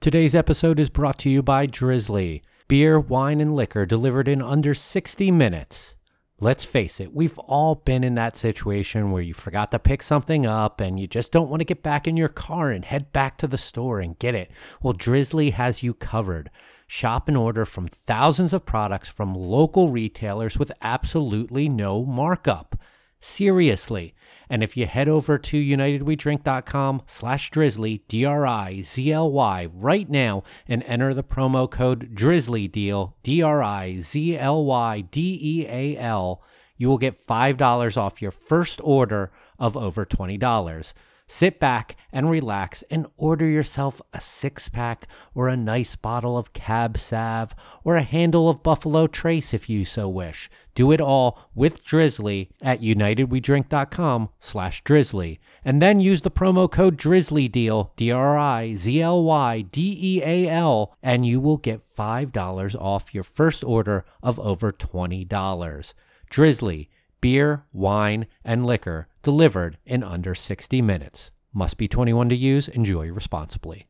Today's episode is brought to you by Drizly. Beer, wine, and liquor delivered in under 60 minutes. Let's face it, we've all been in that situation where you forgot to pick something up and you just don't want to get back in your car and head back to the store and get it. Well, Drizly has you covered. Shop and order from thousands of products from local retailers with absolutely no markup. Seriously. And if you head over to unitedwedrink.com slash drizly, D-R-I-Z-L-Y, right now and enter the promo code drizly deal, D-R-I-Z-L-Y-D-E-A-L, you will get $5 off your first order of over $20. Sit back and relax and order yourself a six pack or a nice bottle of Cab Sav or a handle of Buffalo Trace if you so wish. Do it all with Drizly at unitedwedrink.com slash drizly and then use the promo code Drizly Deal, D-R-I-Z-L-Y-D-E-A-L, and you will get $5 off your first order of over $20. Drizly, beer, wine, and liquor delivered in under 60 minutes. Must be 21 to use. Enjoy responsibly.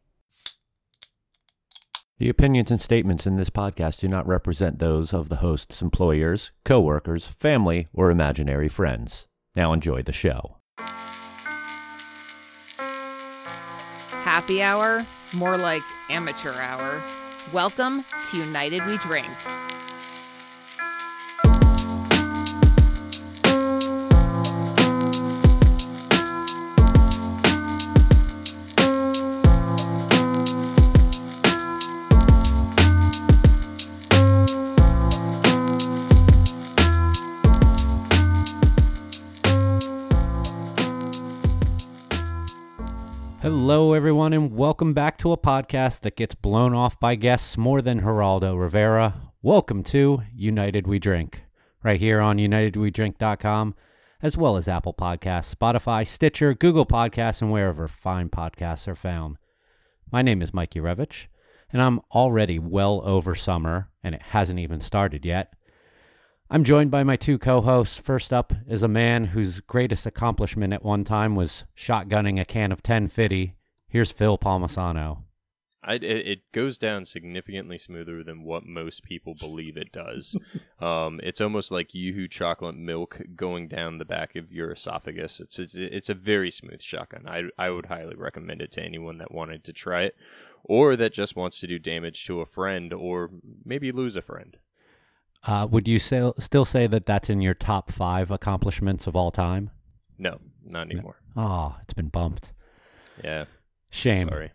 The opinions and statements in this podcast do not represent those of the host's employers, coworkers, family, or imaginary friends. Now enjoy the show. Happy hour, more like amateur hour. Welcome to United We Drink. Hello, everyone, and welcome back to a podcast that gets blown off by guests more than Geraldo Rivera. Welcome to United We Drink, right here on UnitedWeDrink.com, as well as Apple Podcasts, Spotify, Stitcher, Google Podcasts, and wherever fine podcasts are found. My name is Mike Urevich, and I'm already well over summer, and it hasn't even started yet. I'm joined by my two co-hosts. First up is a man whose greatest accomplishment at one time was shotgunning a can of 1050. Here's Phil Palmasano. I, it, goes down significantly smoother than what most people believe it does. um, it's almost like Yoo-hoo chocolate milk going down the back of your esophagus. It's it's, it's a very smooth shotgun. I, I would highly recommend it to anyone that wanted to try it, or that just wants to do damage to a friend, or maybe lose a friend. Uh, would you say, still say that that's in your top five accomplishments of all time? No, not anymore. Oh, it's been bumped. Yeah, Shame. sorry.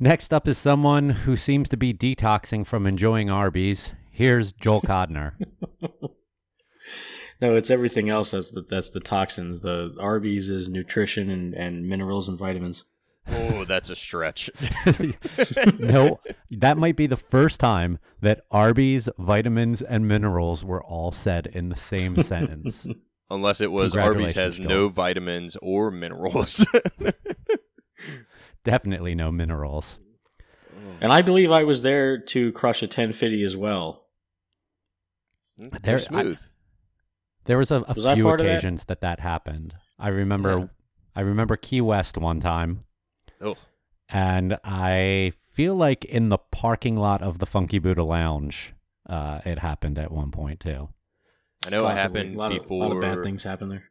Next up is someone who seems to be detoxing from enjoying Arby's. Here's Joel Codner. No, it's everything else that's the, that's the toxins. The Arby's is nutrition and, and minerals and vitamins. Oh, that's a stretch. no, that might be the first time that Arby's vitamins and minerals were all said in the same sentence. Unless it was Arby's Congratulations, has no vitamins or minerals. Definitely no minerals. And I believe I was there to crush a 1050 as well. There- They're I- smooth. There was a, a Was few part that? occasions that? that happened. I remember Yeah. I remember Key West one time oh, and I feel like in the parking lot of the Funky Buddha Lounge uh, it happened at one point too. I know it happened a lot of, before lot of bad things happen there.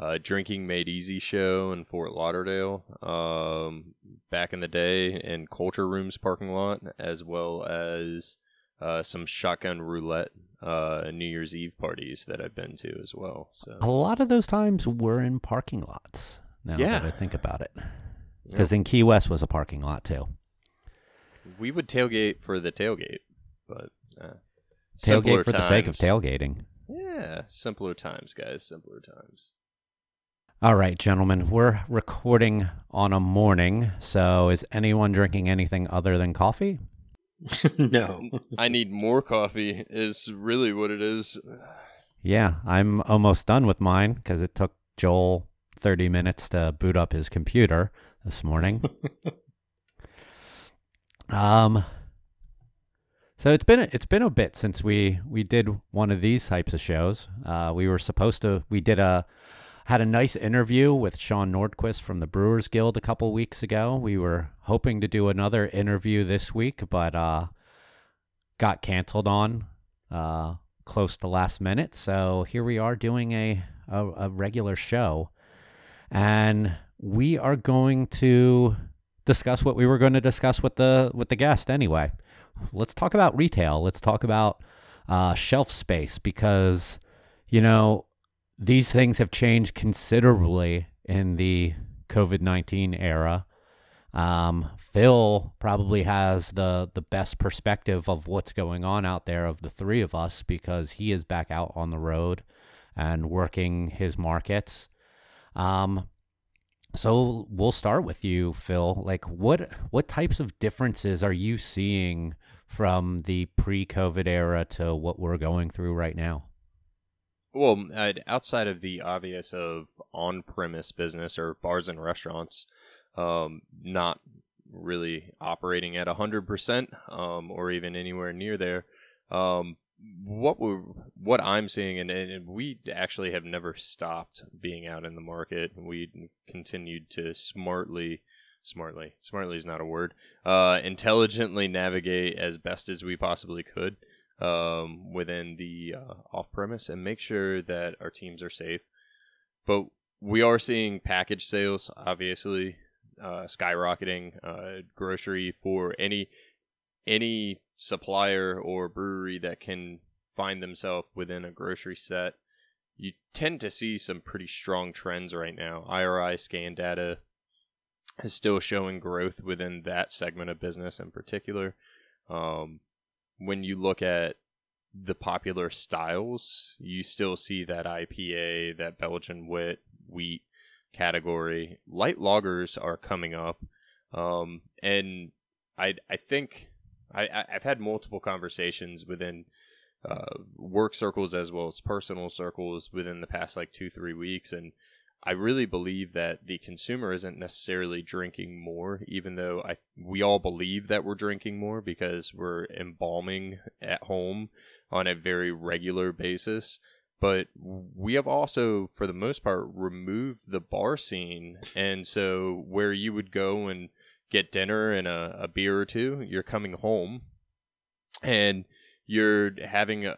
Uh, Drinking Made Easy show in Fort Lauderdale um, back in the day in Culture Room's parking lot, as well as uh, some shotgun roulette uh, New Year's Eve parties that I've been to as well. So A lot of those times were in parking lots. Now Yeah. that I think about it, Yeah. because in Key West was a parking lot too. we would tailgate for the tailgate, but uh, Tailgate for the sake of tailgating. Yeah, simpler times, guys. Simpler times. All right, gentlemen, we're recording on a morning. So is anyone drinking anything other than coffee? no. I need more coffee. Is really what it is. Yeah, I'm almost done with mine because it took Joel 30 minutes to boot up his computer this morning. um, so it's been a, it's been a bit since we we did one of these types of shows. Uh, we were supposed to we did a had a nice interview with Sean Nordquist from the Brewers Guild a couple weeks ago. We were hoping to do another interview this week, but uh, got canceled on uh, close to last minute. So here we are doing a, a, a regular show. And we are going to discuss what we were going to discuss with the with the guest anyway. Let's talk about retail. Let's talk about uh, shelf space because you know these things have changed considerably in the COVID nineteen era. Um, Phil probably has the the best perspective of what's going on out there of the three of us because he is back out on the road and working his markets. Um, so we'll start with you, Phil. Like, what what types of differences are you seeing from the pre-COVID era to what we're going through right now? Well, I'd, outside of the obvious of on-premise business or bars and restaurants, um, not really operating at hundred um, percent, or even anywhere near there. Um, what we what I'm seeing, and, and we actually have never stopped being out in the market. We continued to smartly, smartly, smartly is not a word, uh, intelligently navigate as best as we possibly could um, within the uh, off premise and make sure that our teams are safe. But we are seeing package sales, obviously, uh, skyrocketing. Uh, grocery for any any supplier or brewery that can find themselves within a grocery set, you tend to see some pretty strong trends right now. IRI scan data is still showing growth within that segment of business in particular. Um, when you look at the popular styles, you still see that IPA, that Belgian wit, wheat category. Light lagers are coming up, um, and I I think I, I've had multiple conversations within uh, work circles as well as personal circles within the past like two three weeks, and I really believe that the consumer isn't necessarily drinking more, even though I we all believe that we're drinking more because we're embalming at home on a very regular basis. But we have also, for the most part, removed the bar scene, and so where you would go and get dinner and a, a beer or two, you're coming home and you're having a,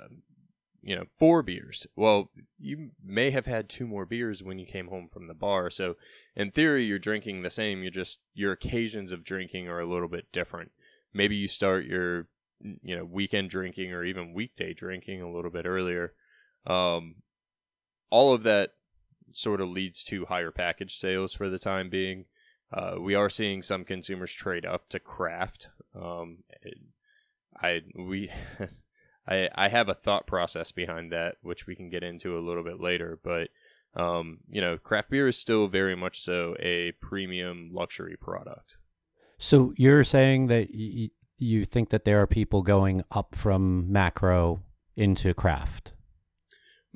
you know, four beers. Well, you may have had two more beers when you came home from the bar. So, in theory, you're drinking the same. You're just your occasions of drinking are a little bit different. Maybe you start your, you know, weekend drinking or even weekday drinking a little bit earlier. Um, all of that sort of leads to higher package sales for the time being. Uh, we are seeing some consumers trade up to craft. Um, I we I I have a thought process behind that, which we can get into a little bit later. But um, you know, craft beer is still very much so a premium luxury product. So you're saying that y- you think that there are people going up from macro into craft?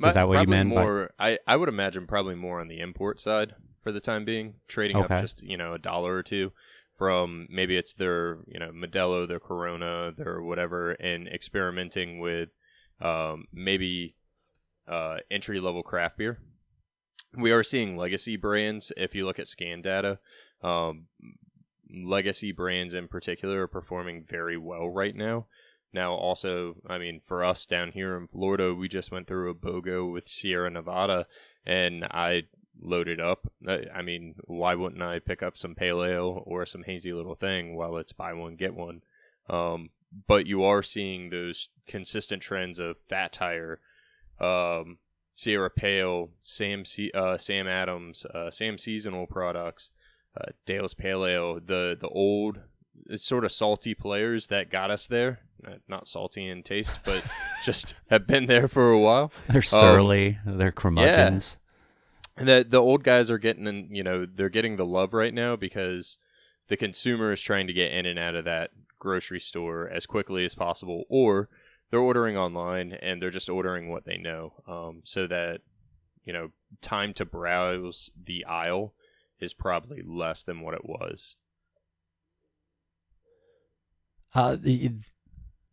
Is that what you meant? More, by... I I would imagine probably more on the import side for the time being, trading okay. up just you know a dollar or two from maybe it's their you know Modelo, their Corona, their whatever, and experimenting with um, maybe uh, entry level craft beer. We are seeing legacy brands. If you look at scan data, um, legacy brands in particular are performing very well right now. Now, also, I mean, for us down here in Florida, we just went through a BOGO with Sierra Nevada, and I loaded up. I mean, why wouldn't I pick up some pale ale or some hazy little thing while it's buy one get one? Um, but you are seeing those consistent trends of Fat Tire, um, Sierra Pale, Sam C- uh, Sam Adams, uh, Sam Seasonal products, uh, Dale's Pale Ale, the the old sort of salty players that got us there. Not salty in taste, but just have been there for a while. They're surly. Um, they're curmudgeons. Yeah the the old guys are getting in, you know they're getting the love right now because the consumer is trying to get in and out of that grocery store as quickly as possible or they're ordering online and they're just ordering what they know um, so that you know time to browse the aisle is probably less than what it was. Uh, the,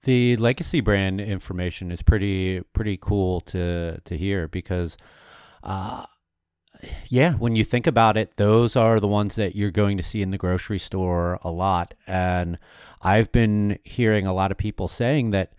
the legacy brand information is pretty pretty cool to to hear because uh, yeah, when you think about it, those are the ones that you're going to see in the grocery store a lot. And I've been hearing a lot of people saying that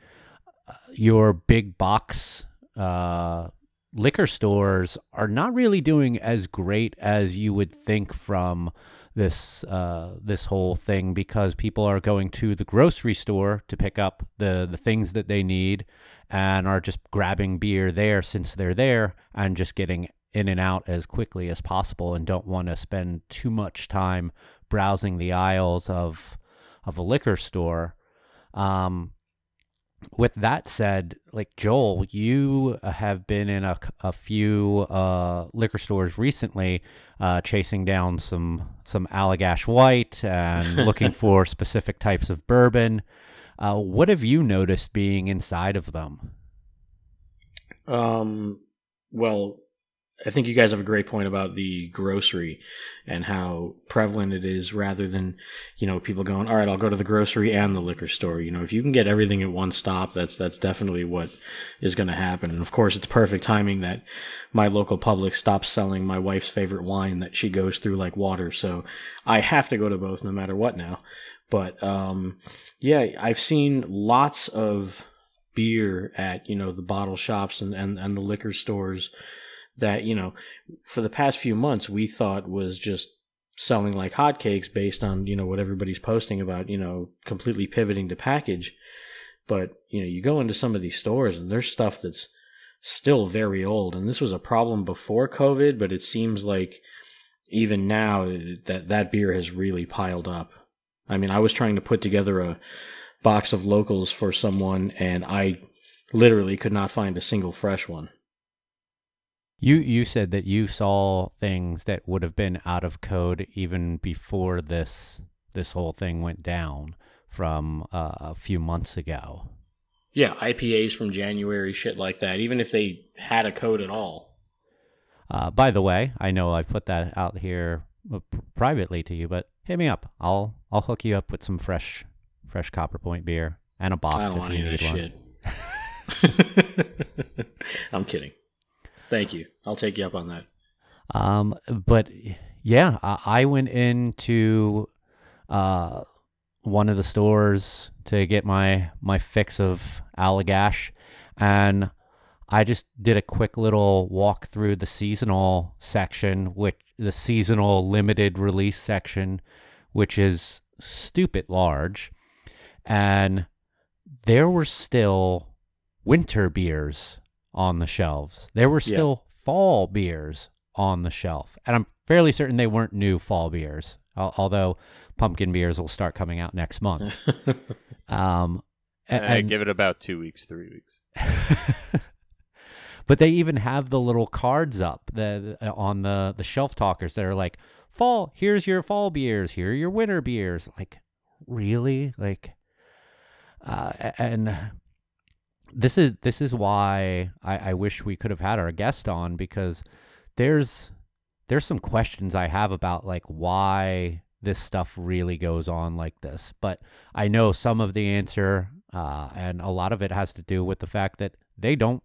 uh, your big box uh, liquor stores are not really doing as great as you would think from this uh, this whole thing because people are going to the grocery store to pick up the the things that they need and are just grabbing beer there since they're there and just getting in and out as quickly as possible and don't want to spend too much time browsing the aisles of of a liquor store. Um, with that said, like Joel, you have been in a, a few uh, liquor stores recently, uh, chasing down some some Allagash White and looking for specific types of bourbon. Uh, what have you noticed being inside of them? Um, well, I think you guys have a great point about the grocery and how prevalent it is rather than, you know, people going, all right, I'll go to the grocery and the liquor store. You know, if you can get everything at one stop, that's, that's definitely what is going to happen. And of course, it's perfect timing that my local Publix stops selling my wife's favorite wine that she goes through like water. So I have to go to both no matter what now. But, um, yeah, I've seen lots of beer at, you know, the bottle shops and, and, and the liquor stores that you know for the past few months we thought was just selling like hotcakes based on you know what everybody's posting about you know completely pivoting to package. But you know you go into some of these stores and there's stuff that's still very old. And this was a problem before covid but it seems like even now uh, that that beer has really piled up. I mean i was trying to put together a box of locals for someone and i literally could not find a single fresh one you you said that you saw things that would have been out of code even before this this whole thing went down from uh, a few months ago. Yeah, IPAs from January, shit like that. Even if they had a code at all. Uh, by the way, I know I put that out here uh, privately to you, but hit me up. I'll I'll hook you up with some fresh fresh Copper Point beer and a box if you need one. I'm kidding. Thank you. I'll take you up on that. Um, but yeah, I, I went into uh, one of the stores to get my my fix of Allagash, and I just did a quick little walk through the seasonal section, which the seasonal limited release section, which is stupid large, and there were still winter beers on the shelves. There were still yeah. fall beers on the shelf. And I'm fairly certain they weren't new fall beers, although pumpkin beers will start coming out next month. um, and, and give it about two weeks, three weeks. but they even have the little cards up the, on the, the shelf talkers that are like, fall, here's your fall beers, here are your winter beers. Like, really? Like, uh, and this is this is why I, I wish we could have had our guest on because there's there's some questions I have about like why this stuff really goes on like this. But I know some of the answer, uh, and a lot of it has to do with the fact that they don't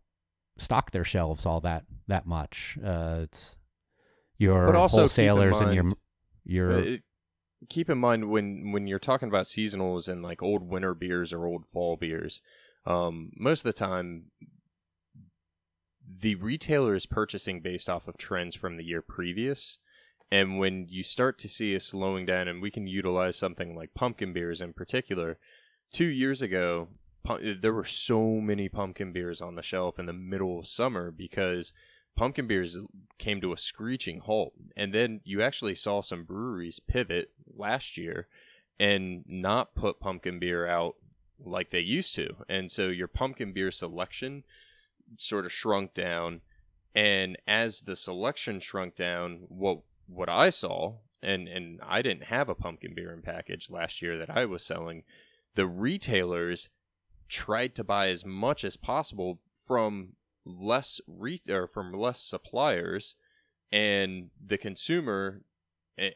stock their shelves all that that much. Uh, it's your wholesalers mind, and your your. It, keep in mind when when you're talking about seasonals and like old winter beers or old fall beers um, most of the time, the retailer is purchasing based off of trends from the year previous. And when you start to see a slowing down, and we can utilize something like pumpkin beers in particular, two years ago, there were so many pumpkin beers on the shelf in the middle of summer because pumpkin beers came to a screeching halt. And then you actually saw some breweries pivot last year and not put pumpkin beer out like they used to. And so your pumpkin beer selection sort of shrunk down. And as the selection shrunk down, what what I saw, and, and I didn't have a pumpkin beer in package last year that I was selling, the retailers tried to buy as much as possible from less re- or from less suppliers and the consumer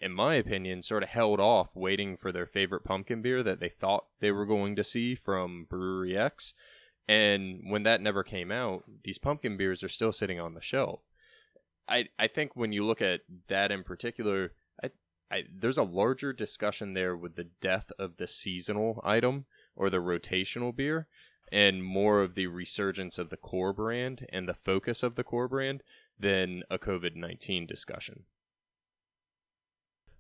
in my opinion, sort of held off waiting for their favorite pumpkin beer that they thought they were going to see from Brewery X. And when that never came out, these pumpkin beers are still sitting on the shelf. I I think when you look at that in particular, I, I there's a larger discussion there with the death of the seasonal item or the rotational beer, and more of the resurgence of the core brand and the focus of the core brand than a COVID nineteen discussion.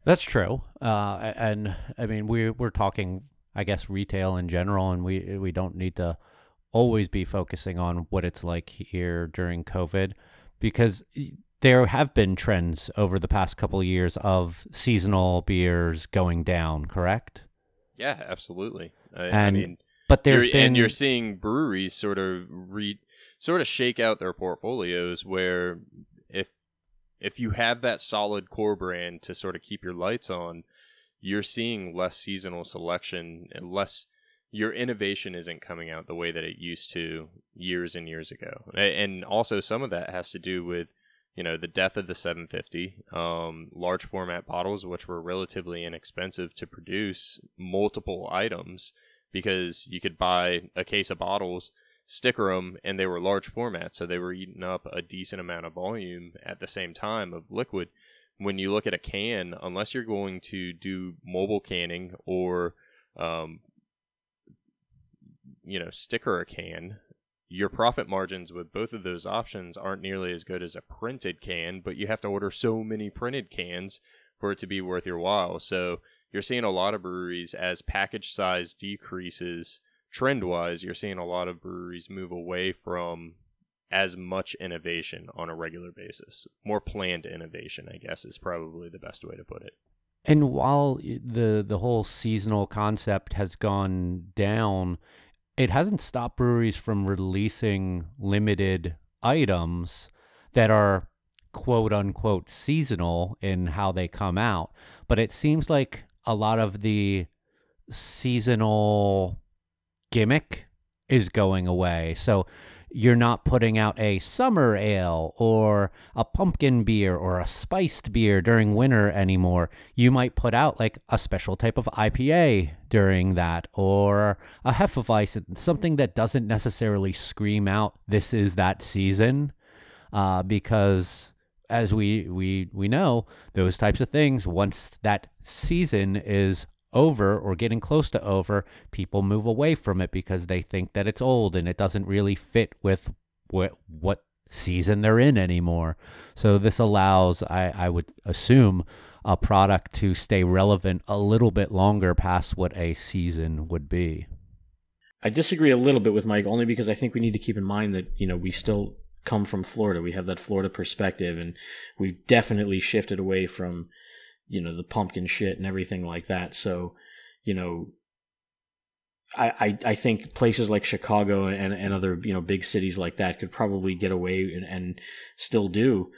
That's true. Uh, and I mean, we we're talking, I guess, retail in general, and we we don't need to always be focusing on what it's like here during COVID, because there have been trends over the past couple of years of seasonal beers going down. Correct? Yeah, absolutely. I, And I mean, But there's you're, been and you're seeing breweries sort of re sort of shake out their portfolios where if you have that solid core brand to sort of keep your lights on, you're seeing less seasonal selection and less your innovation isn't coming out the way that it used to years and years ago. And also some of that has to do with you know the death of the 750 um, large format bottles which were relatively inexpensive to produce multiple items because you could buy a case of bottles, sticker them, and they were large format, so they were eating up a decent amount of volume at the same time of liquid. When you look at a can, unless you're going to do mobile canning or, um, you know, sticker a can, your profit margins with both of those options aren't nearly as good as a printed can, but you have to order so many printed cans for it to be worth your while. So you're seeing a lot of breweries as package size decreases trend wise, you're seeing a lot of breweries move away from as much innovation on a regular basis. More planned innovation, I guess, is probably the best way to put it. And while the the whole seasonal concept has gone down, it hasn't stopped breweries from releasing limited items that are quote unquote seasonal in how they come out. But it seems like a lot of the seasonal gimmick is going away. So you're not putting out a summer ale or a pumpkin beer or a spiced beer during winter anymore. You might put out like a special type of IPA during that or a Hefeweizen, something that doesn't necessarily scream out this is that season uh, because as we, we, we know, those types of things, once that season is over or getting close to over, people move away from it because they think that it's old and it doesn't really fit with what what season they're in anymore. So this allows, I, I would assume, a product to stay relevant a little bit longer past what a season would be. I disagree a little bit with Mike only because I think we need to keep in mind that, you know, we still come from Florida. We have that Florida perspective and we've definitely shifted away from, you know, the pumpkin shit and everything like that. So, you know, I, I, I think places like Chicago and, and other, you know, big cities like that could probably get away and, and still do,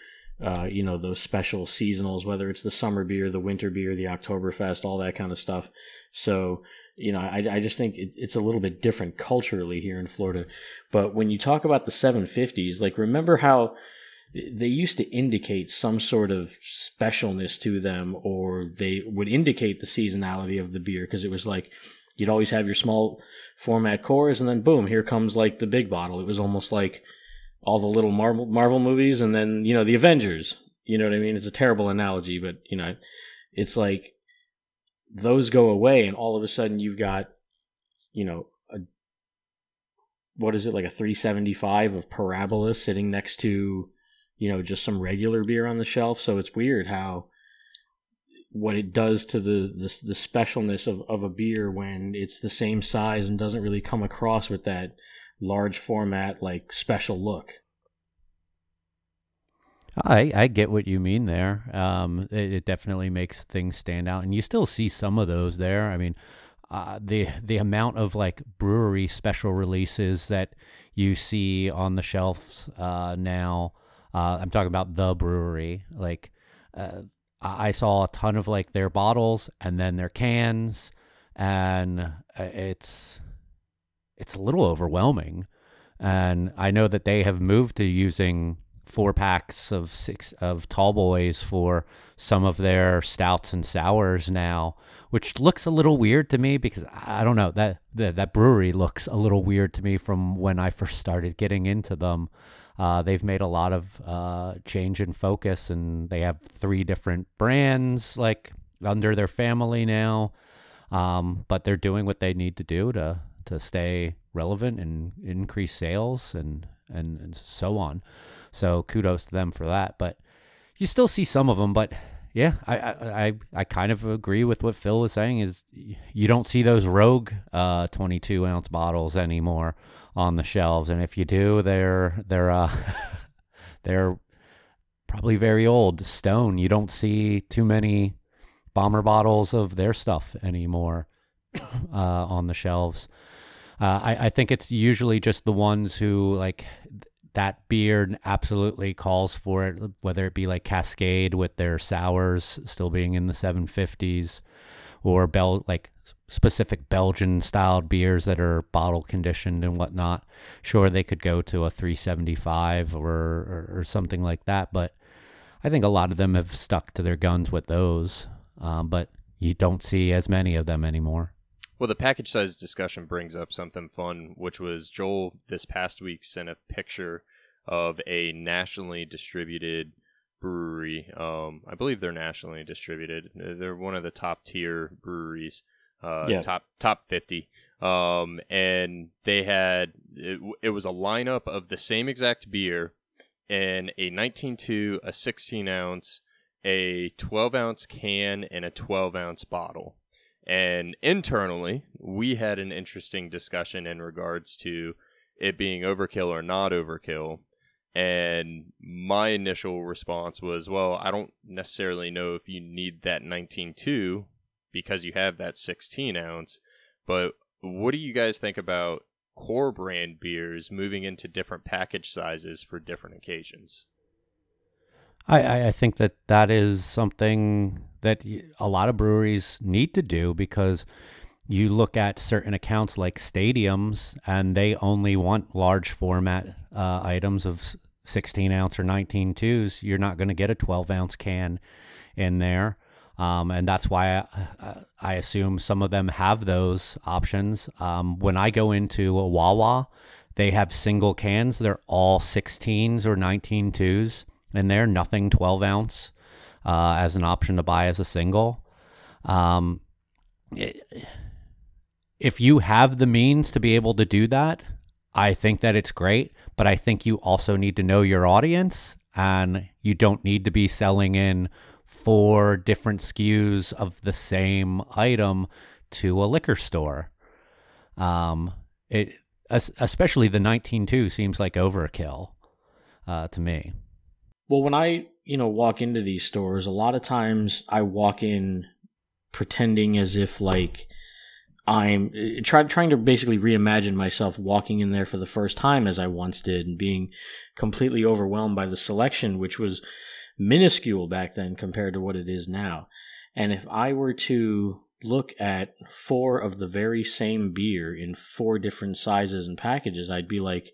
uh, you know, those special seasonals, whether it's the summer beer, the winter beer, the Oktoberfest, all that kind of stuff. So, you know, I, I just think it, it's a little bit different culturally here in Florida. But when you talk about the 750s, like remember how they used to indicate some sort of specialness to them, or they would indicate the seasonality of the beer because it was like you'd always have your small format cores, and then boom, here comes like the big bottle. It was almost like all the little Marvel Marvel movies, and then you know the Avengers. You know what I mean? It's a terrible analogy, but you know, it's like those go away, and all of a sudden you've got, you know, a what is it like a 375 of Parabola sitting next to, you know, just some regular beer on the shelf. So it's weird how what it does to the the, the specialness of, of a beer when it's the same size and doesn't really come across with that large format like special look. I, I get what you mean there. Um, it, it definitely makes things stand out, and you still see some of those there. I mean, uh, the the amount of like brewery special releases that you see on the shelves uh, now. Uh, I'm talking about the brewery. Like, uh, I saw a ton of like their bottles and then their cans, and uh, it's it's a little overwhelming. And I know that they have moved to using four packs of six of tall boys for some of their stouts and sours now, which looks a little weird to me because I don't know that that, that brewery looks a little weird to me from when I first started getting into them. Uh, they've made a lot of uh, change in focus, and they have three different brands like under their family now. Um, but they're doing what they need to do to to stay relevant and increase sales and and, and so on. So kudos to them for that. But you still see some of them, but yeah, I, I, I, kind of agree with what Phil was saying. Is you don't see those Rogue uh, 22 ounce bottles anymore on the shelves, and if you do, they're they're uh, they're probably very old. Stone. You don't see too many bomber bottles of their stuff anymore uh, on the shelves. Uh, I, I think it's usually just the ones who like that beard absolutely calls for it, whether it be like Cascade with their sours still being in the 750s or Bel like specific Belgian styled beers that are bottle conditioned and whatnot. Sure, they could go to a 375 or, or, or something like that, but I think a lot of them have stuck to their guns with those. Um, but you don't see as many of them anymore. Well, the package size discussion brings up something fun, which was Joel this past week sent a picture of a nationally distributed brewery. Um, I believe they're nationally distributed. They're one of the top tier breweries, uh, Yeah. top top fifty. Um, and they had it, it was a lineup of the same exact beer in a 19.2, a 16 ounce, a 12 ounce can, and a 12 ounce bottle. And internally, we had an interesting discussion in regards to it being overkill or not overkill. And my initial response was, well, I don't necessarily know if you need that 19.2 because you have that 16 ounce. But what do you guys think about core brand beers moving into different package sizes for different occasions? I, I, think that that is something that a lot of breweries need to do because you look at certain accounts like stadiums and they only want large format uh, items of 16 ounce or 19 twos. You're not going to get a 12 ounce can in there. Um, and that's why I, I assume some of them have those options. Um, when I go into a Wawa, they have single cans. They're all 16s or 19 twos in there, nothing 12 ounce uh, as an option to buy as a single. Um, i- if you have the means to be able to do that, I think that it's great. But I think you also need to know your audience, and you don't need to be selling in four different SKUs of the same item to a liquor store. Um, it especially the 19.2 seems like overkill uh, to me. Well, when I, you know, walk into these stores, a lot of times I walk in pretending as if like I'm uh, try, trying to basically reimagine myself walking in there for the first time as I once did and being completely overwhelmed by the selection, which was minuscule back then compared to what it is now. And if I were to look at four of the very same beer in four different sizes and packages, I'd be like,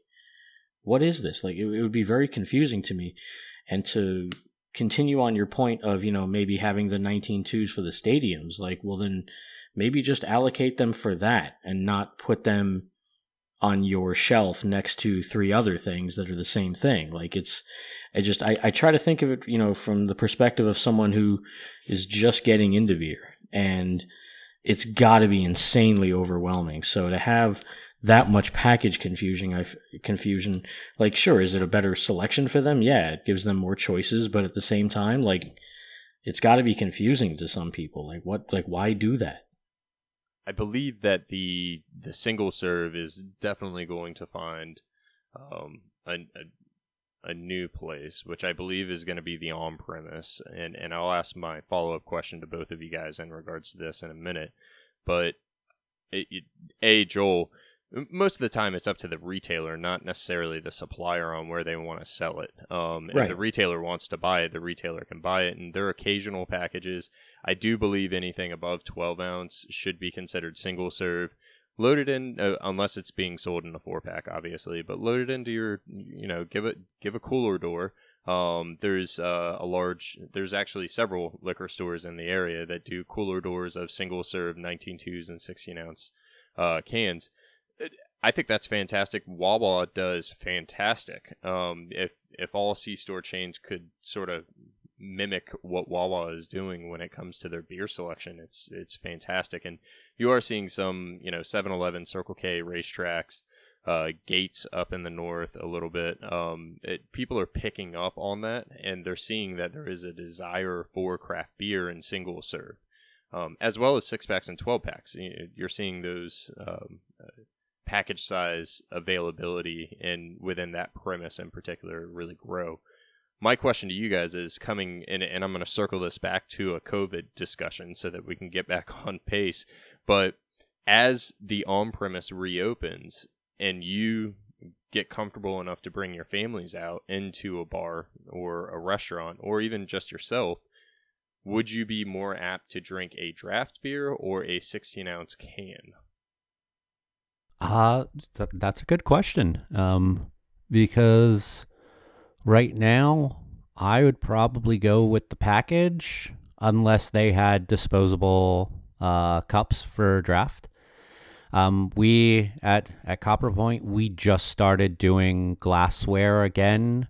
what is this? Like, it, it would be very confusing to me. And to continue on your point of, you know, maybe having the 19 twos for the stadiums, like, well, then maybe just allocate them for that and not put them on your shelf next to three other things that are the same thing. Like, it's, I just, I, I try to think of it, you know, from the perspective of someone who is just getting into beer and it's got to be insanely overwhelming. So to have that much package confusion, I confusion, like sure, is it a better selection for them? Yeah, it gives them more choices, but at the same time, like it's got to be confusing to some people. Like what, like why do that? I believe that the the single serve is definitely going to find um, a, a a new place, which I believe is going to be the on premise. And and I'll ask my follow up question to both of you guys in regards to this in a minute. But it, it, a Joel, most of the time it's up to the retailer, not necessarily the supplier on where they want to sell it. Um, If the retailer wants to buy it, the retailer can buy it, and their occasional packages. I do believe anything above 12 ounce should be considered single serve. Loaded in, uh, unless it's being sold in a four pack, obviously, but loaded into your, you know, give it give a cooler door. Um, there's uh, a large, there's actually several liquor stores in the area that do cooler doors of single serve 19 twos and 16 ounce uh, cans. I think that's fantastic. Wawa does fantastic. Um, if if all C store chains could sort of mimic what Wawa is doing when it comes to their beer selection, it's it's fantastic. And you are seeing some, you know, 7-Eleven, Circle K RaceTracs, uh, Gates up in the north a little bit. Um, it, people are picking up on that, and they're seeing that there is a desire for craft beer and single serve, um, as well as six packs and twelve packs. You're seeing those um, uh, package size availability and within that premise in particular really grow. My question to you guys is coming in, and I'm going to circle this back to a COVID discussion so that we can get back on pace. But as the on premise reopens and you get comfortable enough to bring your families out into a bar or a restaurant or even just yourself, would you be more apt to drink a draft beer or a 16 ounce can? Uh, th- that's a good question. Um, because right now, I would probably go with the package unless they had disposable uh, cups for draft. Um, we at at Copper Point we just started doing glassware again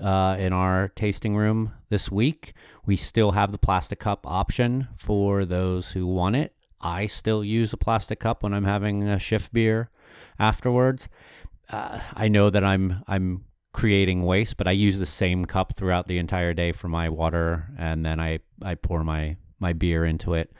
uh, in our tasting room this week. We still have the plastic cup option for those who want it. I still use a plastic cup when I'm having a shift beer afterwards. Uh, I know that I'm I'm creating waste, but I use the same cup throughout the entire day for my water, and then I I pour my my beer into it,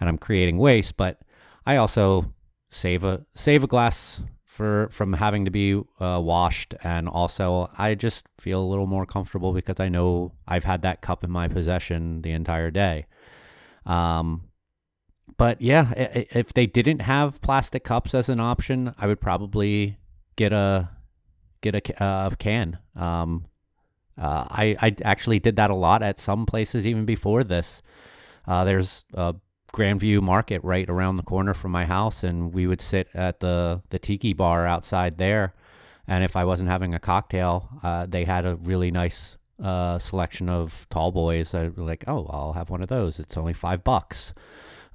and I'm creating waste. But I also save a save a glass for from having to be uh, washed, and also I just feel a little more comfortable because I know I've had that cup in my possession the entire day. Um, but yeah, if they didn't have plastic cups as an option, I would probably get a get a, a can. Um, uh, I I actually did that a lot at some places even before this. Uh, there's a Grandview Market right around the corner from my house, and we would sit at the the tiki bar outside there. And if I wasn't having a cocktail, uh, they had a really nice uh, selection of tall boys. I like, oh, I'll have one of those. It's only five bucks.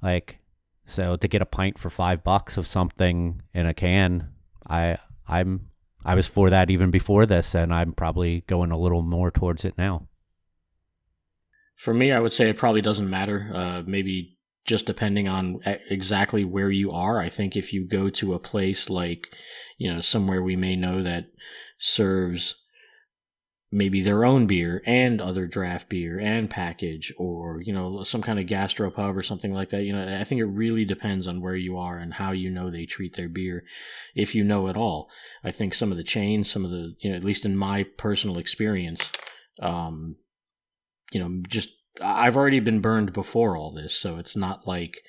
Like, so to get a pint for five bucks of something in a can, I I'm I was for that even before this, and I'm probably going a little more towards it now. For me, I would say it probably doesn't matter. Uh, maybe just depending on exactly where you are. I think if you go to a place like, you know, somewhere we may know that serves maybe their own beer and other draft beer and package or you know some kind of gastro pub or something like that. You know i think it really depends on where you are and how you know they treat their beer if you know at all. I think some of the chains some of the you know at least in my personal experience um you know just i've already been burned before all this so it's not like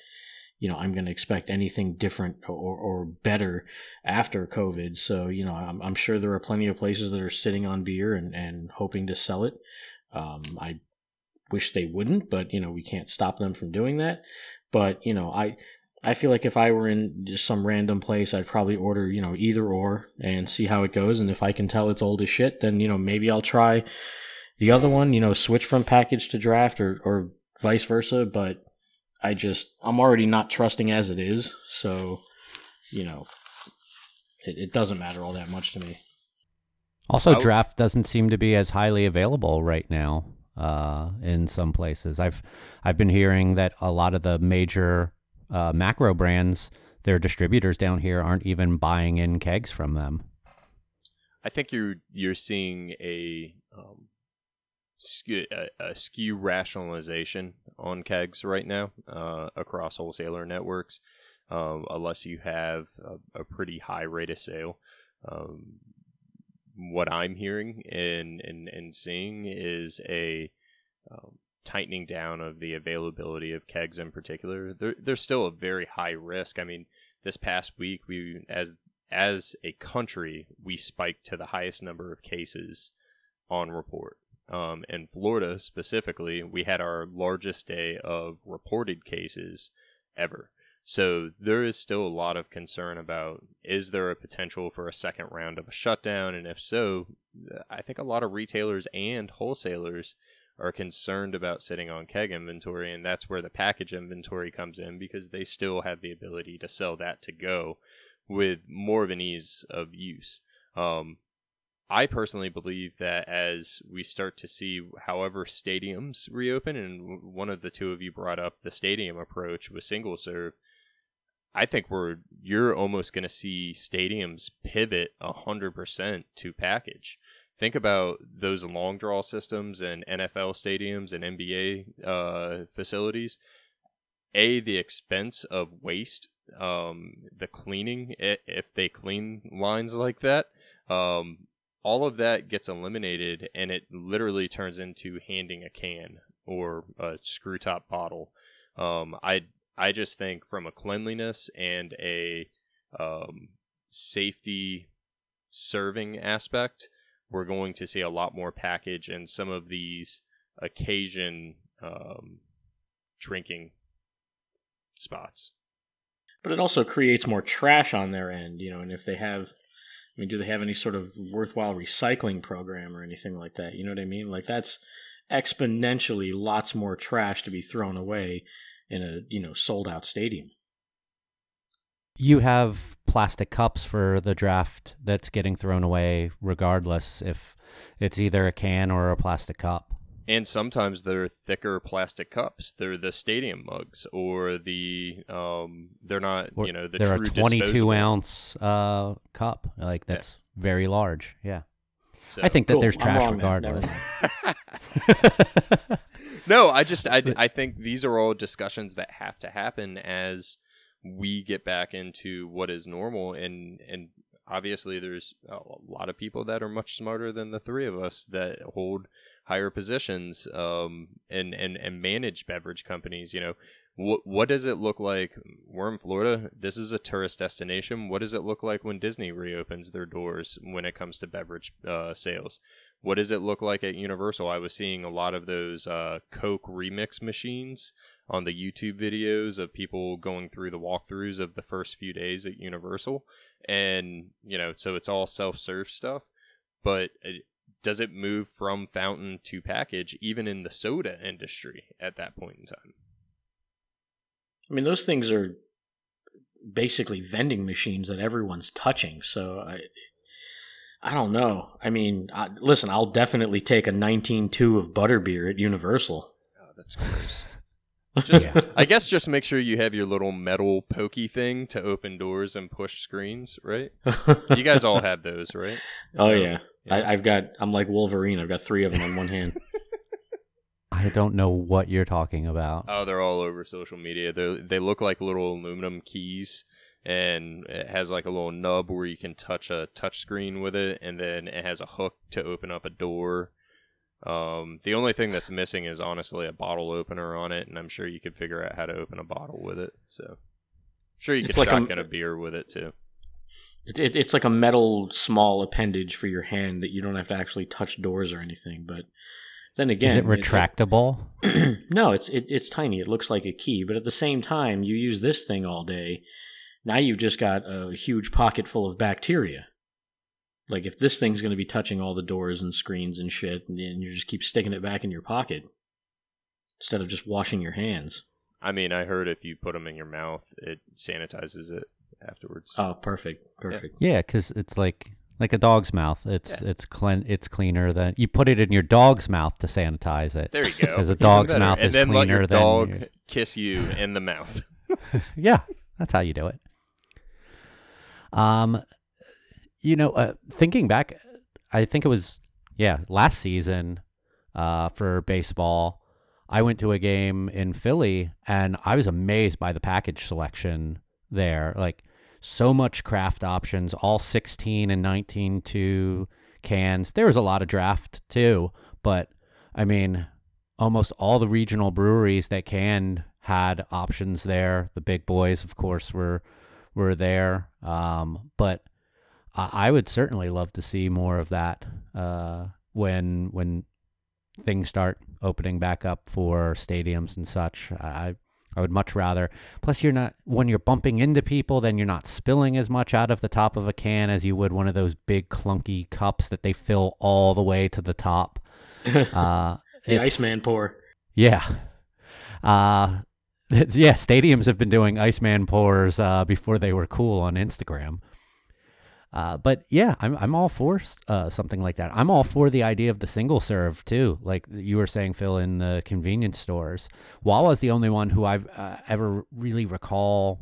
you know, I'm going to expect anything different or, or better after COVID. So, you know, I'm, I'm sure there are plenty of places that are sitting on beer and, and hoping to sell it. Um, I wish they wouldn't, but, you know, we can't stop them from doing that. But, you know, I, I feel like if I were in just some random place, I'd probably order, you know, either or and see how it goes. And if I can tell it's old as shit, then, you know, maybe I'll try the other one, you know, switch from package to draft or, or vice versa. But, I just I'm already not trusting as it is, so you know it, it doesn't matter all that much to me. Also, draft doesn't seem to be as highly available right now uh, in some places. I've I've been hearing that a lot of the major uh, macro brands, their distributors down here aren't even buying in kegs from them. I think you're you're seeing a um, A SKU rationalization on kegs right now uh, across wholesaler networks, um, unless you have a, a, pretty high rate of sale. Um, what I'm hearing and, and, and seeing is a um, tightening down of the availability of kegs in particular. There, there's still a very high risk. I mean, this past week, we as as a country, we spiked to the highest number of cases on report. Um, in Florida specifically, we had our largest day of reported cases ever. So there is still a lot of concern about is there a potential for a second round of a shutdown? And if so, I think a lot of retailers and wholesalers are concerned about sitting on keg inventory. And that's where the package inventory comes in because they still have the ability to sell that to go with more of an ease of use. Um, I personally believe that as we start to see, however, stadiums reopen, and one of the two of you brought up the stadium approach with single serve, I think we're you're almost going to see stadiums pivot hundred percent to package. Think about those long draw systems and NFL stadiums and NBA uh, facilities. A the expense of waste, um, the cleaning if they clean lines like that. Um, all of that gets eliminated and it literally turns into handing a can or a screw top bottle. Um, I I just think from a cleanliness and a um, safety serving aspect, we're going to see a lot more package and some of these occasion um, drinking spots. But it also creates more trash on their end, you know, and if they have I mean, do they have any sort of worthwhile recycling program or anything like that? You know what I mean? Like that's exponentially lots more trash to be thrown away in a, you know, sold out stadium. You have plastic cups for the draft that's getting thrown away regardless if it's either a can or a plastic cup. And sometimes they're thicker plastic cups. They're the stadium mugs, or the um, they're not. Or you know, the they're true a 22 disposable. ounce uh, cup. Like that's very large. Yeah. So- I think that Cool. there's trash wrong then. Regardless. no, I just I, I think these are all discussions that have to happen as we get back into what is normal and and obviously there's a lot of people that are much smarter than the three of us that hold higher positions um and and and manage beverage companies you know what what does it look like we're in Florida this is a tourist destination what does it look like when Disney reopens their doors when it comes to beverage uh, sales what does it look like at Universal? I was seeing a lot of those uh, Coke remix machines on the YouTube videos of people going through the walkthroughs of the first few days at Universal. And, you know, so it's all self serve stuff. But does it move from fountain to package, even in the soda industry at that point in time? I mean, those things are basically vending machines that everyone's touching. So I, I don't know. I mean, I, listen, I'll definitely take a 19.2 of butterbeer at Universal. Oh, that's gross. Just, Yeah. I guess just make sure you have your little metal pokey thing to open doors and push screens, right? You guys all have those, right? oh yeah, Yeah. I, I've got. I'm like Wolverine. I've got three of them on one hand. I don't know what you're talking about. Oh, they're all over social media. They they look like little aluminum keys, and it has like a little nub where you can touch a touch screen with it, and then it has a hook to open up a door. Um, the only thing that's missing is honestly a bottle opener on it, and I'm sure you could figure out how to open a bottle with it. So, sure you It's could like a- a beer with it too. It, it, it's like a metal small appendage for your hand that you don't have to actually touch doors or anything. But then again, Is it retractable? no, it's it, it's tiny. It looks like a key, but at the same time, you use this thing all day. Now you've just got a huge pocket full of bacteria. Like if this thing's going to be touching all the doors and screens and shit, and then you just keep sticking it back in your pocket instead of just washing your hands. I mean, I heard if you put them in your mouth, it sanitizes it afterwards. Oh, perfect, perfect. Yeah, because it's like like a dog's mouth. It's Yeah. it's clean. It's cleaner than you put it in your dog's mouth to sanitize it. There you go. Because a Even dog's better. mouth and is then let your cleaner than dog yours. kiss you in the mouth. yeah, that's how you do it. Um, you know, uh, thinking back, I think it was yeah last season, uh, for baseball. I went to a game in Philly and I was amazed by the package selection there. Like so much craft options, all 16 and 19 to cans. There was a lot of draft too, but I mean, almost all the regional breweries that canned had options there. The big boys, of course, were were there. Um, but I, I would certainly love to see more of that uh, when when things start opening back up for stadiums and such. I I would much rather. Plus, you're not when you're bumping into people, then you're not spilling as much out of the top of a can as you would one of those big clunky cups that they fill all the way to the top. Uh, the Iceman pour. yeah. Uh, yeah, stadiums have been doing Iceman pours uh, before they were cool on Instagram. Uh, but yeah, I'm I'm all for uh, something like that. I'm all for the idea of the single serve too. Like you were saying, Phil, in the convenience stores, Wawa's the only one who I've uh, ever really recall.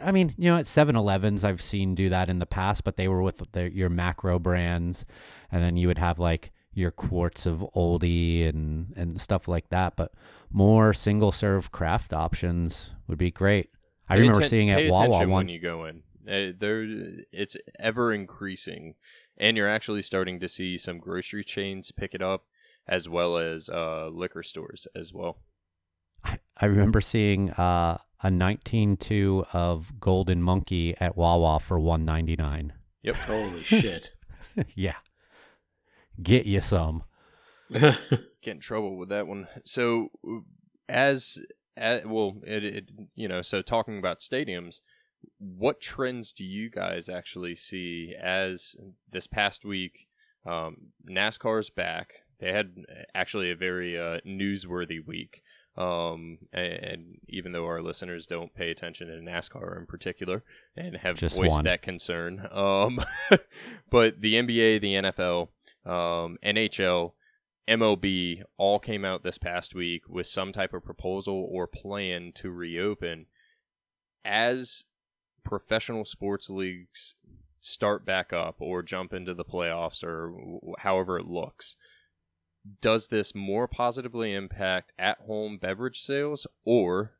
I mean, you know, at 7-Elevens, I've seen do that in the past, but they were with the, your macro brands, and then you would have like your quarts of oldie and and stuff like that. But more single serve craft options would be great. I Pay remember atten- seeing at Wawa attention when you go in. Uh, there, it's ever increasing, and you're actually starting to see some grocery chains pick it up, as well as uh, liquor stores as well. I, I remember seeing uh, a 19.2 of Golden Monkey at Wawa for 199. Yep. Holy shit. yeah. Get you some. Get in trouble with that one. So, as, as well, it, it you know, so talking about stadiums, what trends do you guys actually see as this past week? Um, NASCAR's back. They had actually a very uh, newsworthy week. Um, and, and even though our listeners don't pay attention to NASCAR in particular and have Just voiced one. that concern, um, but the NBA, the NFL, um, NHL, MLB all came out this past week with some type of proposal or plan to reopen as professional sports leagues start back up or jump into the playoffs or however it looks. Does this more positively impact at home beverage sales or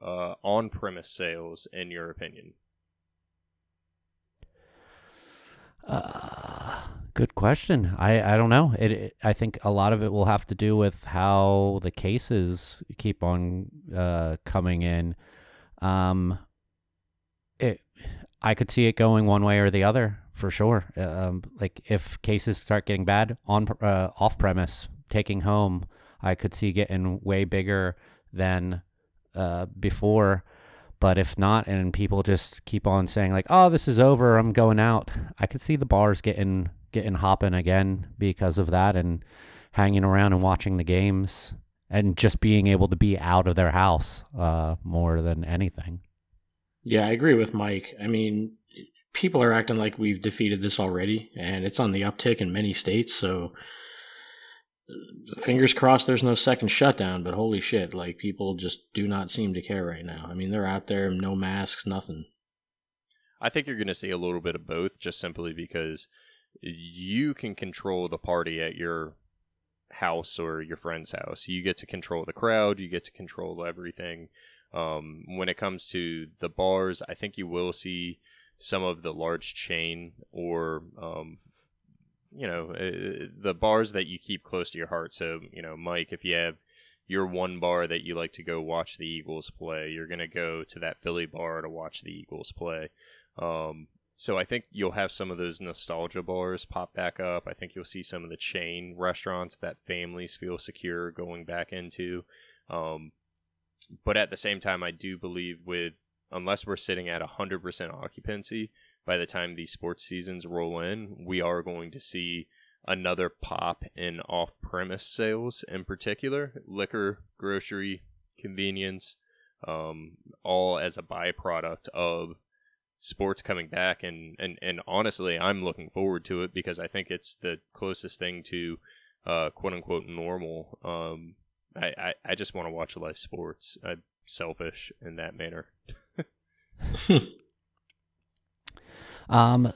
uh, on premise sales, in your opinion? Uh, good question. I, I don't know. It, it I think a lot of it will have to do with how the cases keep on uh, coming in. Um, it I could see it going one way or the other for sure. Um, like if cases start getting bad on uh, off premise, taking home, I could see getting way bigger than uh, before. But if not, and people just keep on saying like, "Oh, this is over. I'm going out," I could see the bars getting getting hopping again because of that, and hanging around and watching the games, and just being able to be out of their house uh, more than anything. Yeah, I agree with Mike. I mean, people are acting like we've defeated this already, and it's on the uptick in many states. So, uh, fingers crossed there's no second shutdown, but holy shit, like people just do not seem to care right now. I mean, they're out there, no masks, nothing. I think you're going to see a little bit of both just simply because you can control the party at your house or your friend's house. You get to control the crowd, you get to control everything. Um, when it comes to the bars, I think you will see some of the large chain or, um, you know, uh, the bars that you keep close to your heart. So, you know, Mike, if you have your one bar that you like to go watch the Eagles play, you're going to go to that Philly bar to watch the Eagles play. Um, so I think you'll have some of those nostalgia bars pop back up. I think you'll see some of the chain restaurants that families feel secure going back into. Um, but at the same time, I do believe with unless we're sitting at 100% occupancy by the time these sports seasons roll in, we are going to see another pop in off-premise sales in particular, liquor, grocery, convenience, um, all as a byproduct of sports coming back and, and, and honestly I'm looking forward to it because I think it's the closest thing to uh, quote unquote normal. Um, I, I, I just want to watch live sports. I'm selfish in that manner. Um,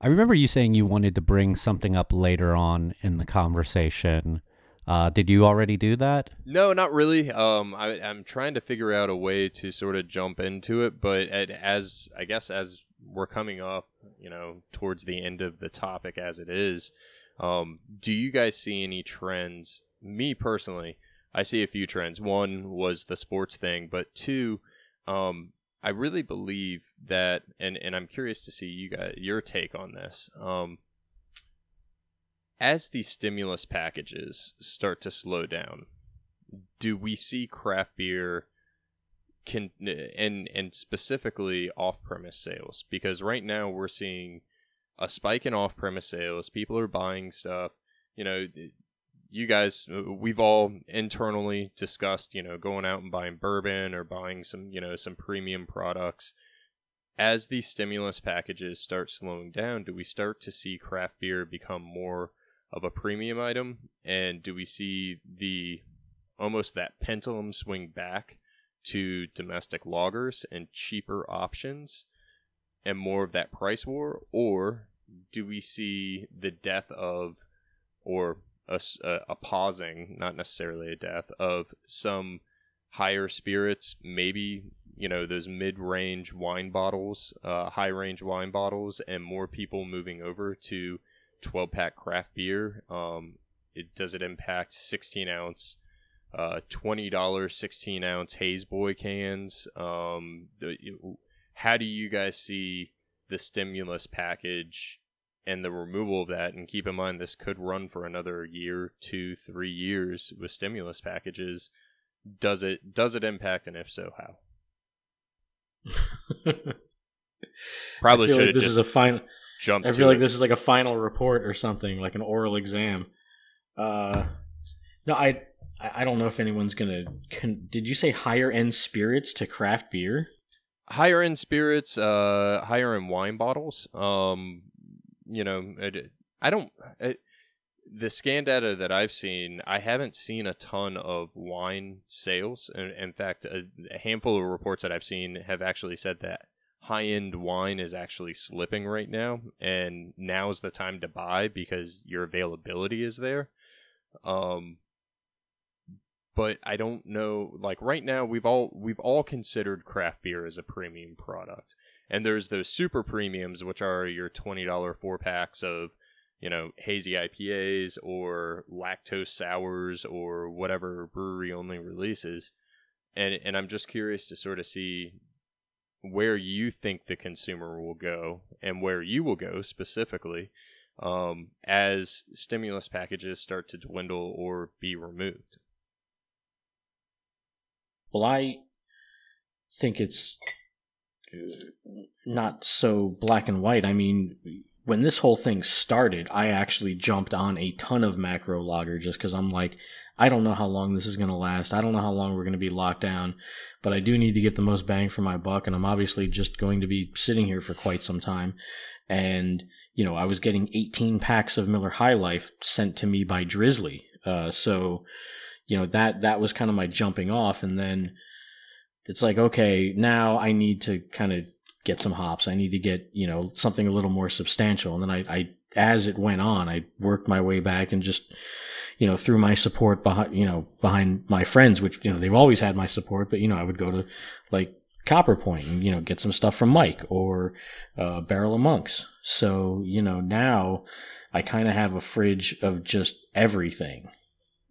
I remember you saying you wanted to bring something up later on in the conversation. Uh, did you already do that? No, not really. Um, I, I'm trying to figure out a way to sort of jump into it, but at, as I guess as we're coming up, you know, towards the end of the topic as it is, um, do you guys see any trends? Me personally, I see a few trends. One was the sports thing, but two, um, I really believe that, and and I'm curious to see you guys your take on this. Um, as these stimulus packages start to slow down, do we see craft beer can and and specifically off-premise sales? Because right now we're seeing a spike in off-premise sales. People are buying stuff. You know, you guys, uh, we've all internally discussed, you know, going out and buying bourbon or buying some, you know, some premium products. As these stimulus packages start slowing down, do we start to see craft beer become more of a premium item? And do we see the almost that pendulum swing back to domestic lagers and cheaper options and more of that price war? Or do we see the death of, or a, a, pausing, not necessarily a death, of some higher spirits, maybe you know those mid-range wine bottles, uh, high-range wine bottles, and more people moving over to 12-pack craft beer. Um, it does it impact 16 ounce, uh, twenty dollars 16 ounce Haze Boy cans. Um, how do you guys see the stimulus package and the removal of that. And keep in mind, this could run for another year, two, three years with stimulus packages. Does it does it impact, and if so, how? Probably should. Like this is a final. Jump. I feel like it. this is like a final report or something, like an oral exam. Uh, no, I I don't know if anyone's gonna. Can, did you say higher end spirits to craft beer? Higher end spirits, uh, higher end wine bottles. Um, you know, I don't. It, the scan data that I've seen, I haven't seen a ton of wine sales. In, in fact, a, a, handful of reports that I've seen have actually said that high end wine is actually slipping right now, and now is the time to buy because your availability is there. Um, but I don't know. Like right now, we've all we've all considered craft beer as a premium product. And there's those super premiums, which are your $20 four packs of, you know, hazy IPAs or lactose sours or whatever brewery only releases. And, and I'm just curious to sort of see where you think the consumer will go and where you will go specifically um, as stimulus packages start to dwindle or be removed. Well, I think it's not so black and white. I mean, when this whole thing started, I actually jumped on a ton of macro lager just because I'm like, I don't know how long this is going to last. I don't know how long we're going to be locked down, but I do need to get the most bang for my buck. And I'm obviously just going to be sitting here for quite some time. And, you know, I was getting 18 packs of Miller High Life sent to me by Drizly. Uh, so, you know, that, that was kind of my jumping off. And then, it's like okay now i need to kind of get some hops. I need to get you know something a little more substantial. And then i, I as it went on i worked my way back and just you know through my support behind you know behind my friends which you know they've always had my support but you know i would go to like copper point and you know get some stuff from mike or uh, barrel of monks. So you know now i kind of have a fridge of just everything.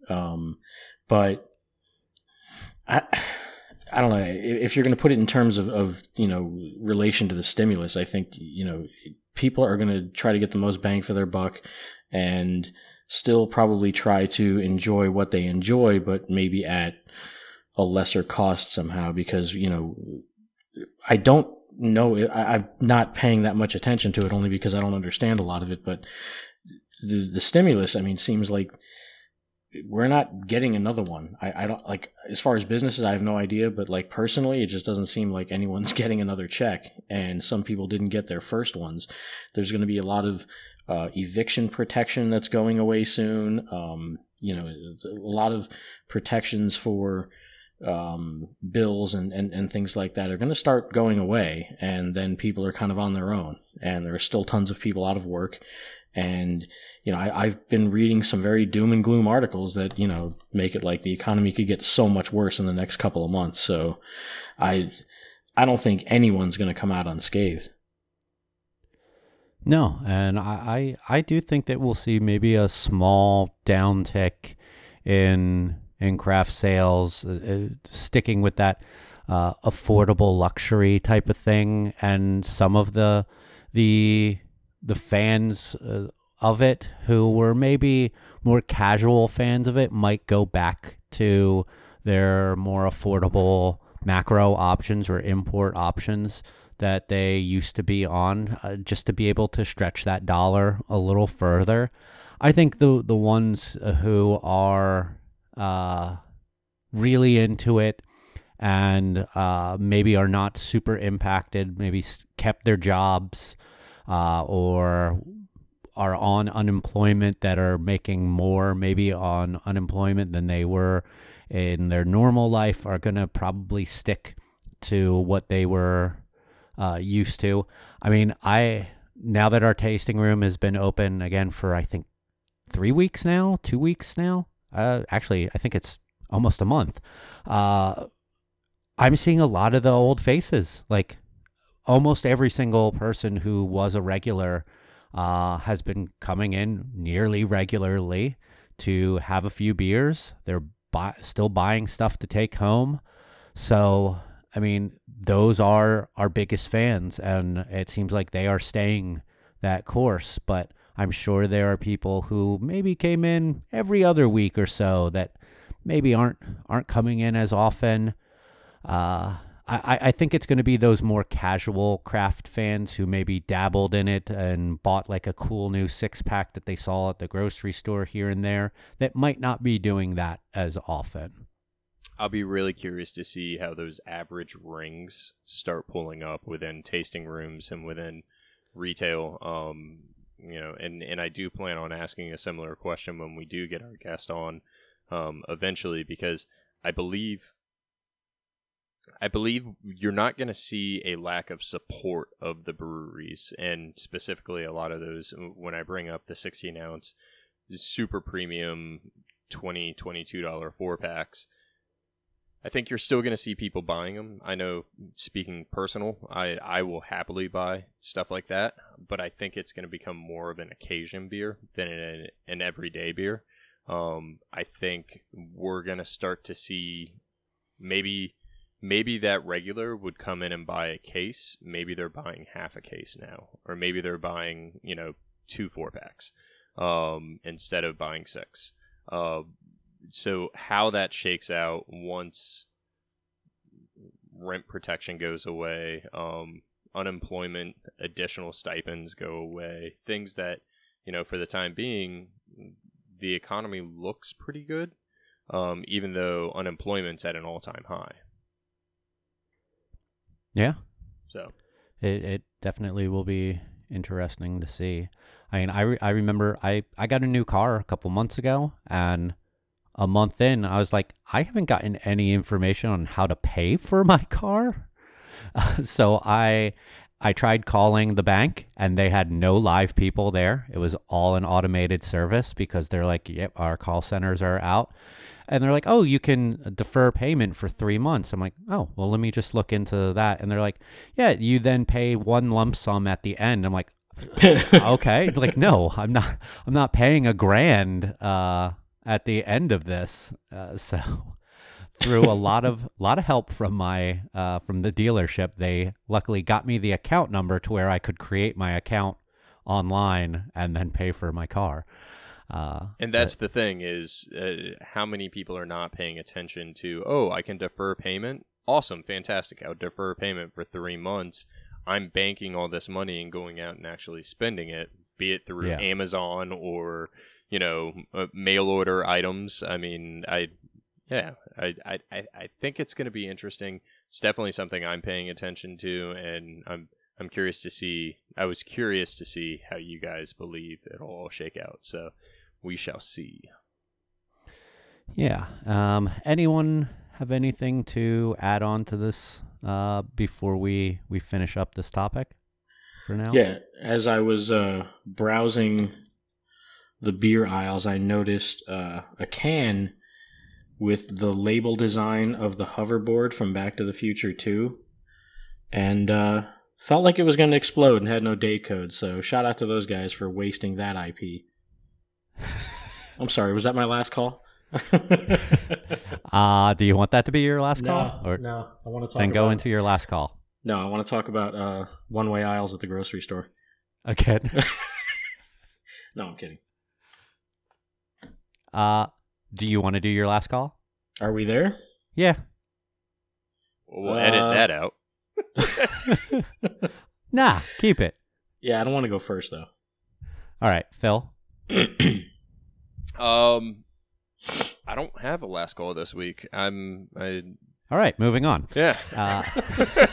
Um but i I don't know if you're going to put it in terms of, of you know relation to the stimulus. I think you know people are going to try to get the most bang for their buck, and still probably try to enjoy what they enjoy, but maybe at a lesser cost somehow. Because you know, I don't know. I'm not paying that much attention to it only because I don't understand a lot of it. But the the stimulus, I mean, seems like we're not getting another one. I, I don't like as far as businesses, I have no idea, but like personally, it just doesn't seem like anyone's getting another check. And some people didn't get their first ones. There's going to be a lot of uh, eviction protection that's going away soon. Um, you know, a lot of protections for um, bills and, and, and things like that are going to start going away. And then people are kind of on their own. And there are still tons of people out of work. And, you know, I, have been reading some very doom and gloom articles that, you know, make it like the economy could get so much worse in the next couple of months. So I, I don't think anyone's going to come out unscathed. No, and I, I, I do think that we'll see maybe a small downtick in in craft sales, uh, uh sticking with that uh, affordable luxury type of thing, and some of the the the fans uh, of it who were maybe more casual fans of it might go back to their more affordable macro options or import options that they used to be on uh, just to be able to stretch that dollar a little further. I think the the ones uh, who are uh, really into it and uh, maybe are not super impacted, maybe kept their jobs uh, or are on unemployment that are making more maybe on unemployment than they were in their normal life are going to probably stick to what they were uh, used to. I mean, I now that our tasting room has been open again for I think three weeks now, two weeks now. Uh, actually, I think it's almost a month. Uh, I'm seeing a lot of the old faces. Like almost every single person who was a regular uh, has been coming in nearly regularly to have a few beers. They're buy- still buying stuff to take home. So, I mean, those are our biggest fans, and it seems like they are staying that course. But I'm sure there are people who maybe came in every other week or so that maybe aren't aren't coming in as often. Uh, I, I think it's going to be those more casual craft fans who maybe dabbled in it and bought like a cool new six pack that they saw at the grocery store here and there that might not be doing that as often. I'll be really curious to see how those average rings start pulling up within tasting rooms and within retail. Um, you know, and and I do plan on asking a similar question when we do get our guest on, um, eventually because I believe. I believe you're not going to see a lack of support of the breweries, and specifically a lot of those. When I bring up the 16 ounce, super premium, 20 22 dollar four packs, I think you're still going to see people buying them. I know, speaking personal, I, I will happily buy stuff like that, but I think it's going to become more of an occasion beer than an, an everyday beer. Um, I think we're going to start to see maybe maybe that regular would come in and buy a case. Maybe they're buying half a case now, or maybe they're buying you know two four packs um, instead of buying six. Uh, so how that shakes out once rent protection goes away, um, unemployment, additional stipends go away, things that you know for the time being, the economy looks pretty good, um, even though unemployment's at an all-time high. Yeah, So it, it definitely will be interesting to see. I mean, I, re- I remember I, I got a new car a couple months ago, and a month in, I was like, I haven't gotten any information on how to pay for my car. so I I tried calling the bank, and they had no live people there. It was all an automated service because they're like, yep, our call centers are out. And they're like, oh, you can defer payment for three months. I'm like, oh, well, let me just look into that. And they're like, yeah, you then pay one lump sum at the end. I'm like, okay, like no, I'm not. I'm not paying a grand uh, at the end of this. Uh, so through a lot of lot of help from my uh, from the dealership, they luckily got me the account number to where I could create my account online and then pay for my car. Uh, And that's the thing is uh, how many people are not paying attention to, oh, I can defer payment. Awesome, fantastic. I'll defer payment for three months. I'm banking all this money and going out and actually spending it, be it through Yeah. Amazon or, you know, uh, mail order items. I mean, I, yeah, I, I, I I think it's going to be interesting. It's definitely something I'm paying attention to, and I'm, I'm curious to see. I was curious to see how you guys believe it'll all shake out. So we shall see. yeah. Um, anyone have anything to add on to this uh, before we we finish up this topic for now? Yeah, as I was uh, browsing the beer aisles, I noticed uh, a can with the label design of the hoverboard from Back to the Future 2, and uh, felt like it was going to explode and had no date code. So shout out to those guys for wasting that IP. I'm sorry, was that my last call? Uh, do you want that to be your last no, call? Or no, I want to talk. then go into your last call No, I want to talk about uh, one-way aisles at the grocery store. again. No, I'm kidding. uh, do you want to do your last call? Are we there? Yeah. We'll edit Uh, that out. Nah, keep it. Yeah, I don't want to go first though. All right, Phil. Um, I don't have a last call this week. I'm I All right, moving on. yeah. Uh,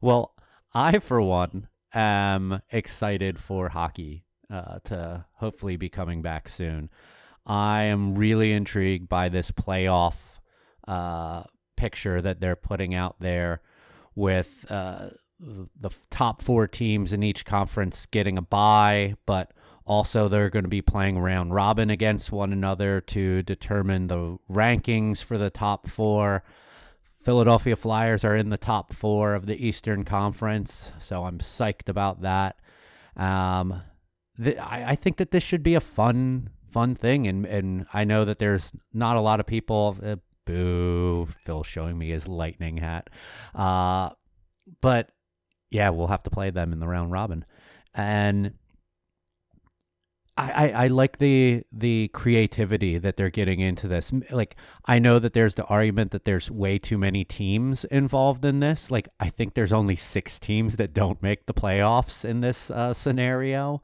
well, I, for one, am excited for hockey uh, to hopefully be coming back soon. I am really intrigued by this playoff uh, picture that they're putting out there with uh, the top four teams in each conference getting a bye, but also they're going to be playing round robin against one another to determine the rankings for the top four. Philadelphia Flyers are in the top four of the Eastern Conference, so I'm psyched about that. Um, th- I, I think that this should be a fun, fun thing, and and I know that there's not a lot of people. Uh, boo! Phil showing me his lightning hat, uh, but yeah, we'll have to play them in the round robin, and I, I, like the the creativity that they're getting into this. Like I know that there's the argument that there's way too many teams involved in this. Like I think there's only six teams that don't make the playoffs in this uh, scenario,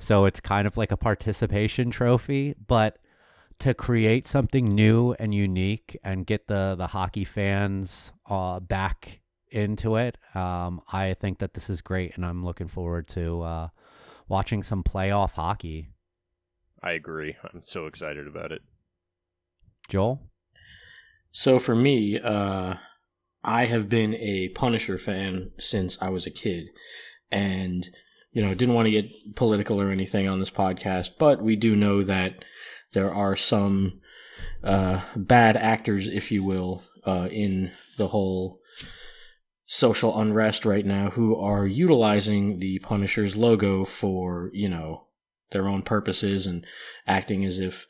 so it's kind of like a participation trophy. But to create something new and unique and get the the hockey fans uh, back into it, um, I think that this is great, and I'm looking forward to uh, watching some playoff hockey. I agree. I'm so excited about it. Joel? So for me, uh, I have been a Punisher fan since I was a kid, and you know didn't want to get political or anything on this podcast, but we do know that there are some uh, bad actors, if you will, uh, in the whole social unrest right now who are utilizing the Punisher's logo for you know their own purposes and acting as if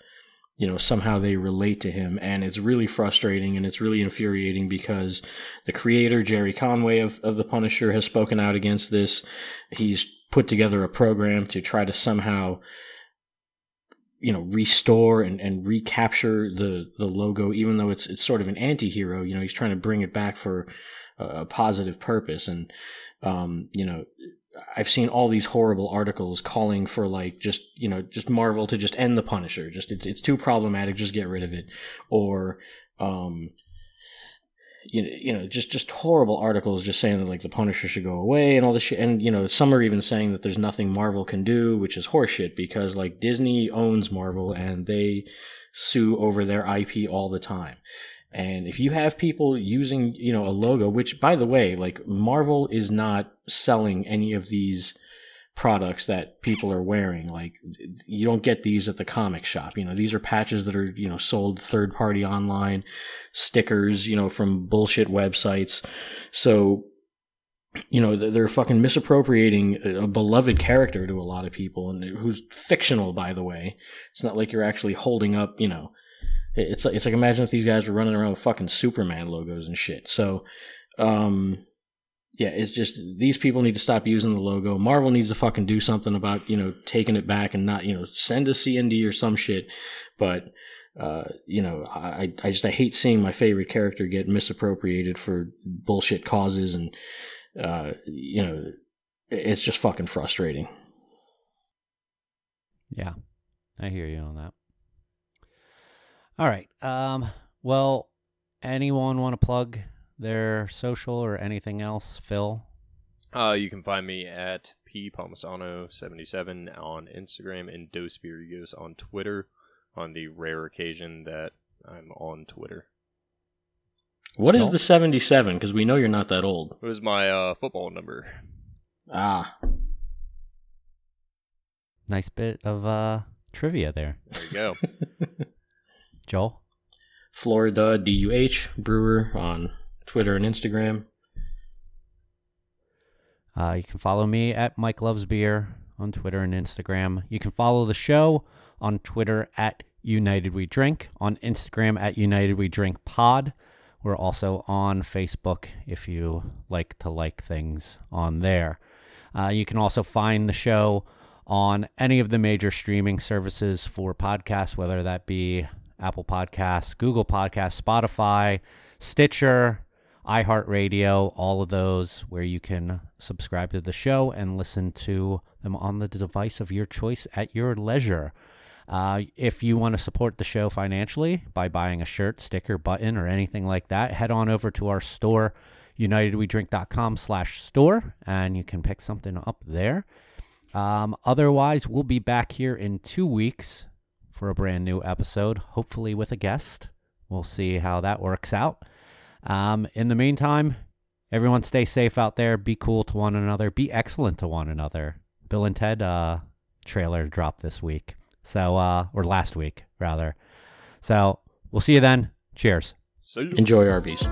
you know somehow they relate to him. And it's really frustrating and it's really infuriating because the creator Gerry Conway of, of the punisher has spoken out against this. He's put together a program to try to somehow you know restore and, and recapture the the logo even though it's it's sort of an anti-hero. You know he's trying to bring it back for a, positive purpose and um you know I've seen all these horrible articles calling for like just you know just Marvel to just end the Punisher. Just it's it's too problematic. Just get rid of it, or um, you know you know just just horrible articles just saying that like the Punisher should go away and all this shit. And you know some are even saying that there's nothing Marvel can do, which is horseshit because like Disney owns Marvel and they sue over their IP all the time. And if you have people using, you know, a logo, which by the way, like Marvel is not selling any of these products that people are wearing. Like you don't get these at the comic shop. You know, these are patches that are, you know, sold third party online, stickers, you know, from bullshit websites. So, you know, they're, fucking misappropriating a, beloved character to a lot of people and who's fictional, by the way. It's not like you're actually holding up, you know, it's like, it's like imagine if these guys were running around with fucking Superman logos and shit. So, um, yeah, it's just these people need to stop using the logo. Marvel needs to fucking do something about you know taking it back and not you know send a CND or some shit. But uh, you know, I I just I hate seeing my favorite character get misappropriated for bullshit causes, and uh, you know, it's just fucking frustrating. Yeah, I hear you on that. All right. Um. Well, anyone want to plug their social or anything else? Phil. Uh, you can find me at p palmisano77 on Instagram and Dos Virgos on Twitter. On the rare occasion that I'm on Twitter, What is the seventy seven? Because we know you're not that old. it was my uh, football number. Ah, Nice bit of uh trivia there, There you go. Joel. Florida D U H Brewer on Twitter and Instagram. Uh, you can follow me at Mike Loves Beer on Twitter and Instagram. You can follow the show on Twitter at United We Drink, on Instagram at United We Drink Pod. We're also on Facebook if you like to like things on there. Uh, you can also find the show on any of the major streaming services for podcasts, whether that be Apple Podcasts, Google Podcasts, Spotify, Stitcher, iHeartRadio, all of those where you can subscribe to the show and listen to them on the device of your choice at your leisure. Uh, if you want to support the show financially by buying a shirt, sticker, button, or anything like that, head on over to our store, unitedwedrink.com slash store, and you can pick something up there. Um, otherwise, we'll be back here in two weeks for a brand new episode, hopefully with a guest. We'll see how that works out. Um, in the meantime, everyone stay safe out there. Be cool to one another. Be excellent to one another. Bill and Ted uh, trailer dropped this week. So, uh, or last week, rather. So, we'll see you then. Cheers. See you. Enjoy Arby's.